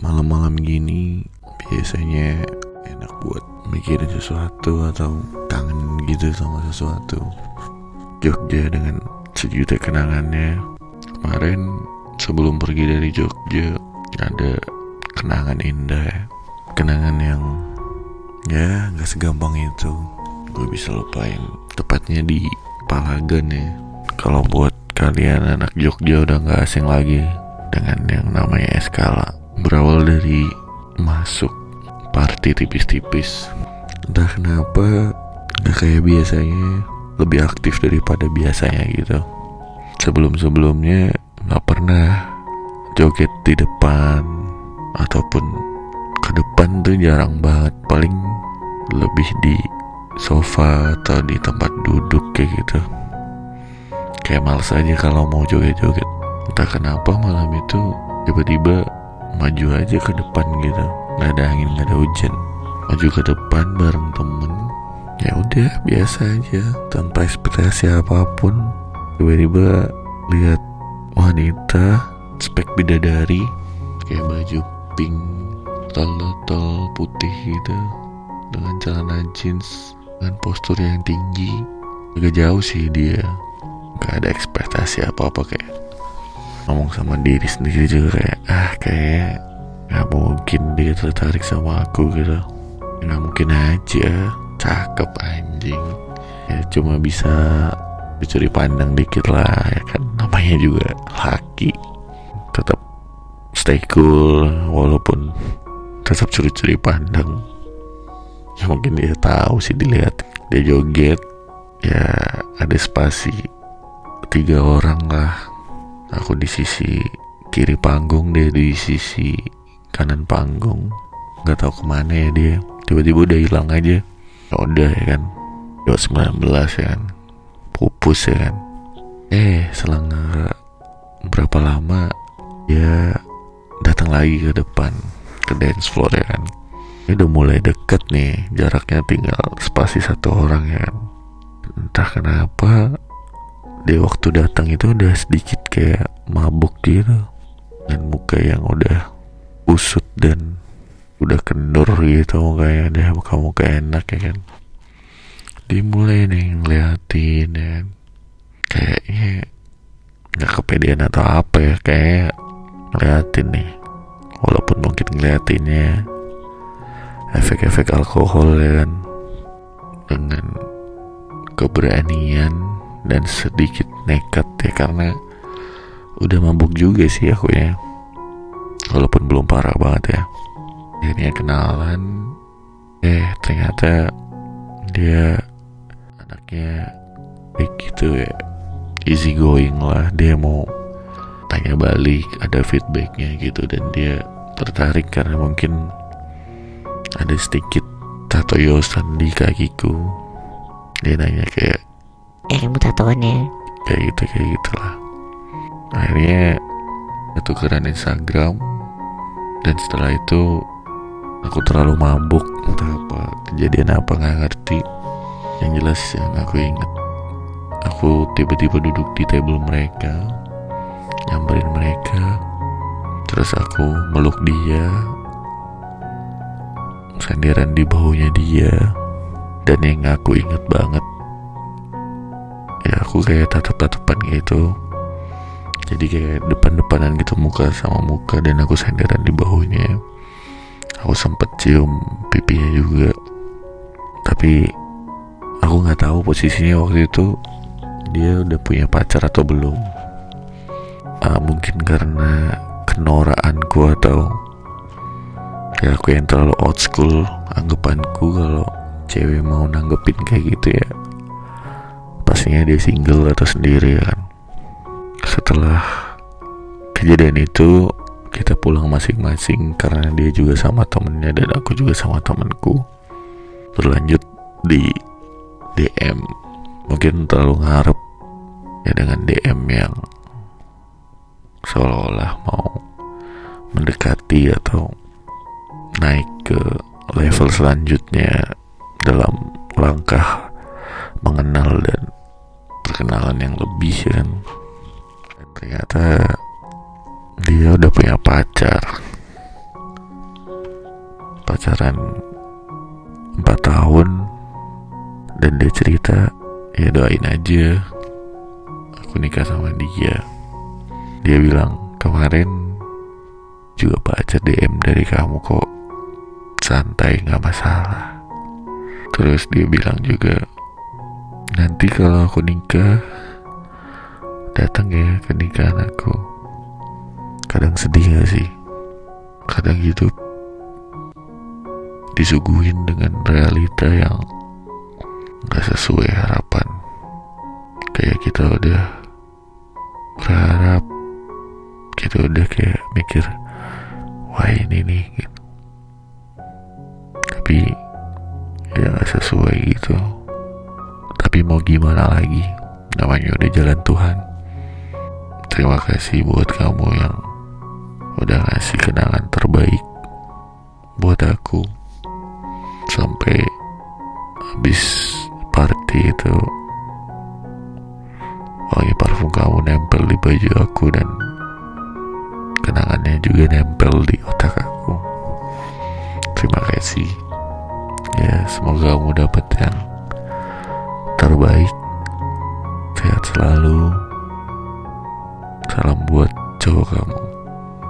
malam-malam gini biasanya enak buat mikirin sesuatu atau kangen gitu sama sesuatu. Jogja dengan sejuta kenangannya. Kemarin sebelum pergi dari Jogja ada kenangan indah ya. kenangan yang ya nggak segampang itu. Gue bisa lupain tepatnya di Palagan ya. Kalau buat kalian anak Jogja udah nggak asing lagi dengan yang namanya Eskala berawal dari masuk party tipis-tipis. Entah kenapa nggak kayak biasanya lebih aktif daripada biasanya gitu. Sebelum-sebelumnya nggak pernah joget di depan ataupun ke depan tuh jarang banget. Paling lebih di sofa atau di tempat duduk kayak gitu. Kayak males aja kalau mau joget-joget. Entah kenapa malam itu tiba-tiba maju aja ke depan gitu. Nggak ada angin nggak ada hujan. Maju ke depan bareng temen. Ya udah biasa aja. Tanpa ekspektasi apa pun. Tiba-tiba lihat wanita spek bidadari. Kayak baju pink tol-tol putih gitu. Dengan celana jeans dengan postur yang tinggi. Agak jauh sih dia. Gak ada ekspektasi apa-apa kayak ngomong sama diri sendiri juga kayak ah kayak nggak mungkin dia tertarik sama aku gitu. Nggak mungkin aja. Cakep anjing. Ya cuma bisa dicuri pandang dikit lah ya kan. Namanya juga laki. Tetap stay cool walaupun tetap curi-curi pandang. Ya mungkin dia tahu sih dilihat dia joget. Ya ada spasi tiga orang lah aku di sisi kiri panggung dia di sisi kanan panggung. Nggak tahu ke mana ya dia. Tiba-tiba udah hilang aja. Ya udah ya kan. 19 ya kan. Pupus ya kan. Eh selang berapa lama dia datang lagi ke depan ke dance floor ya kan. Ini udah mulai deket nih jaraknya tinggal spasi satu orang ya kan. Entah kenapa dia waktu datang itu udah sedikit kayak mabuk gitu. Dan muka yang udah usut dan udah kendur gitu mukanya deh muka muka enak ya kan. Dimulai nih ngeliatin ya kan. kayaknya nggak kepedean atau apa ya kayak ngeliatin nih. Walaupun mungkin ngeliatinnya efek-efek alkohol ya kan. Dengan keberanian dan sedikit nekat ya karena udah mabuk juga sih aku ya. Walaupun belum parah banget ya. Akhirnya kenalan. Eh ternyata dia anaknya baik gitu ya. Easy going lah. Dia mau tanya balik ada feedbacknya gitu. Dan dia tertarik karena mungkin ada sedikit tato yosan di kakiku. Dia nanya kayak Eh kamu tatoannya. Kayak gitu kayak gitulah. Akhirnya tukeran Instagram. Dan setelah itu aku terlalu mabuk. Entah apa kejadian apa nggak ngerti. Yang jelas yang aku ingat aku tiba-tiba duduk di table mereka nyamperin mereka. Terus aku meluk dia. Senderan di bahunya dia. Dan yang aku inget banget aku kayak tatap-tatapan gitu. Jadi kayak depan-depanan gitu muka sama muka dan aku senderan di bahunya aku sempet cium pipinya juga. Tapi aku nggak tahu posisinya waktu itu dia udah punya pacar atau belum. Uh, mungkin karena kenoraanku atau ya aku yang terlalu old school anggapanku kalau cewek mau nanggepin kayak gitu ya pastinya dia single atau sendiri kan setelah kejadian itu kita pulang masing-masing karena dia juga sama temennya dan aku juga sama temanku. Berlanjut di DM mungkin terlalu ngarep ya dengan DM yang seolah-olah mau mendekati atau naik ke level selanjutnya dalam langkah mengenal dan perkenalan yang lebih kan. Dan ternyata dia udah punya pacar. Pacaran empat tahun. Dan dia cerita ya doain aja. Aku nikah sama dia. Dia bilang kemarin juga baca DM dari kamu kok santai nggak masalah. Terus dia bilang juga nanti kalau aku nikah datang ya ke nikahan aku. Kadang sedih gak sih? Kadang hidup disuguhin dengan realita yang gak sesuai harapan. Kayak kita udah berharap kita udah kayak mikir wah ini nih gitu. tapi ya gak sesuai gitu tapi mau gimana lagi? Namanya udah jalan Tuhan. Terima kasih buat kamu yang udah ngasih kenangan terbaik buat aku. Sampai habis party itu wangi parfum kamu nempel di baju aku dan kenangannya juga nempel di otak aku. Terima kasih. Ya semoga kamu dapat yang terbaik. Sehat selalu. Salam buat cowok kamu